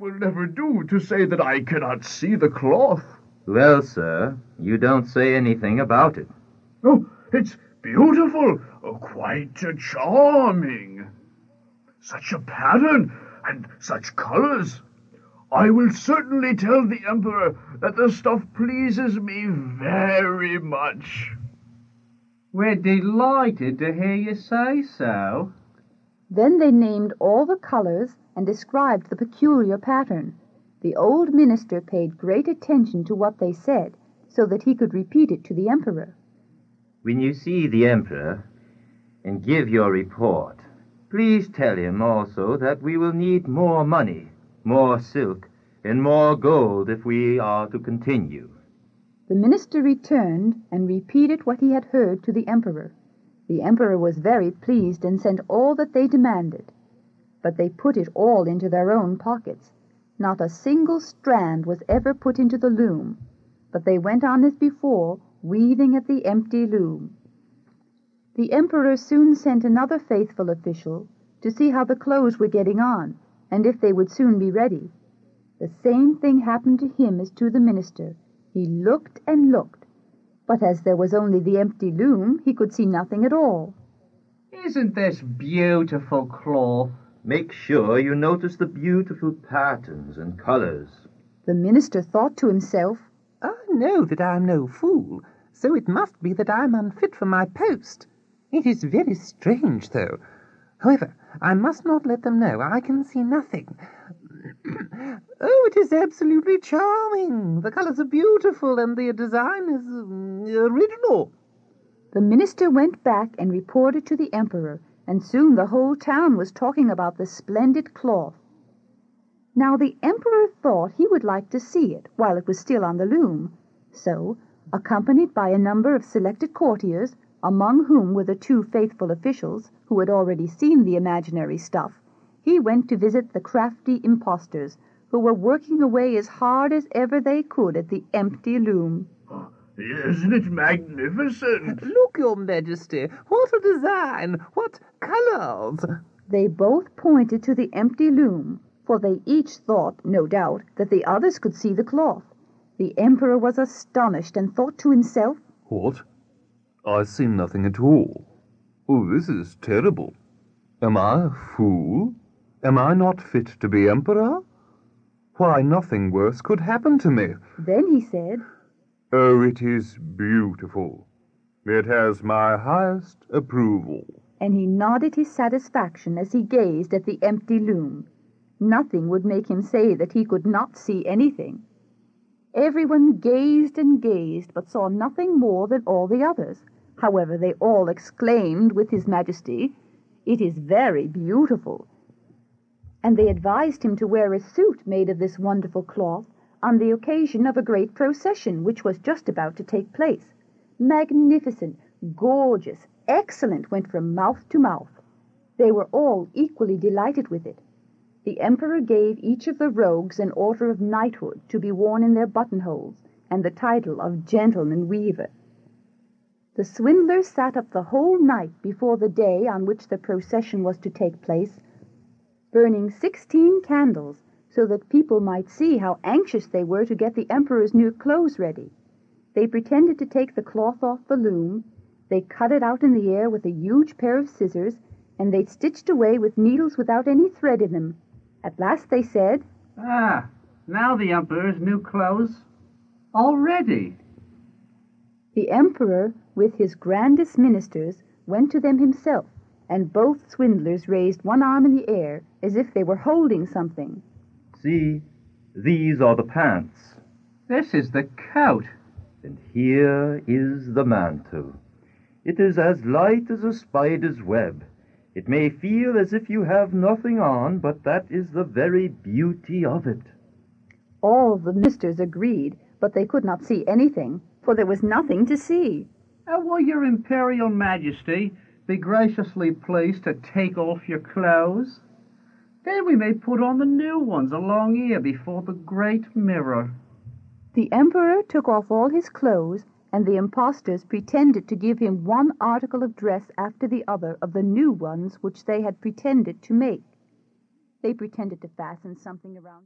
will never do to say that I cannot see the cloth. Well, sir, you don't say anything about it. Oh, it's beautiful, oh, quite uh, charming. Such a pattern and such colors. I will certainly tell the Emperor that the stuff pleases me very much. We're delighted to hear you say so. Then they named all the colors and described the peculiar pattern. The old minister paid great attention to what they said, so that he could repeat it to the emperor. When you see the Emperor and give your report, please tell him also that we will need more money, more silk, and more gold if we are to continue. The minister returned and repeated what he had heard to the emperor. The emperor was very pleased and sent all that they demanded. But they put it all into their own pockets. Not a single strand was ever put into the loom, but they went on as before, weaving at the empty loom. The emperor soon sent another faithful official to see how the clothes were getting on, and if they would soon be ready. The same thing happened to him as to the minister. He looked and looked, but as there was only the empty loom, he could see nothing at all. Isn't this beautiful cloth? Make sure you notice the beautiful patterns and colors. The minister thought to himself, I know that I am no fool, so it must be that I am unfit for my post. It is very strange, though. However, I must not let them know. I can see nothing. Oh, it is absolutely charming. The colors are beautiful, and the design is um, original. The minister went back and reported to the emperor, and soon the whole town was talking about the splendid cloth. Now the emperor thought he would like to see it while it was still on the loom, so, accompanied by a number of selected courtiers, among whom were the two faithful officials who had already seen the imaginary stuff, he went to visit the crafty impostors, who were working away as hard as ever they could at the empty loom. Ah, isn't it magnificent? Look, your majesty, what a design! What colors! They both pointed to the empty loom, for they each thought, no doubt, that the others could see the cloth. The emperor was astonished and thought to himself, What? I see nothing at all. Oh, this is terrible. Am I a fool? Am I not fit to be emperor? Why, nothing worse could happen to me. Then he said, Oh, it is beautiful. It has my highest approval. and he nodded his satisfaction as he gazed at the empty loom. Nothing would make him say that he could not see anything. Everyone gazed and gazed, but saw nothing more than all the others. However, they all exclaimed with his majesty, It is very beautiful. And they advised him to wear a suit made of this wonderful cloth on the occasion of a great procession which was just about to take place. Magnificent, gorgeous, excellent went from mouth to mouth. They were all equally delighted with it. The emperor gave each of the rogues an order of knighthood to be worn in their buttonholes, and the title of gentleman weaver. The swindlers sat up the whole night before the day on which the procession was to take place, burning sixteen candles, so that people might see how anxious they were to get the emperor's new clothes ready. They pretended to take the cloth off the loom, they cut it out in the air with a huge pair of scissors, and they stitched away with needles without any thread in them. At last they said, Ah, now the emperor's new clothes already. The emperor, with his grandest ministers, went to them himself, and both swindlers raised one arm in the air as if they were holding something. See, these are the pants, This is the coat. and here is the mantle. It is as light as a spider's web. It may feel as if you have nothing on, but that is the very beauty of it. All the ministers agreed, but they could not see anything, for there was nothing to see. Uh, will your imperial majesty be graciously pleased to take off your clothes? Then we may put on the new ones along here before the great mirror. The emperor took off all his clothes, and the impostors pretended to give him one article of dress after the other of the new ones which they had pretended to make. They pretended to fasten something around.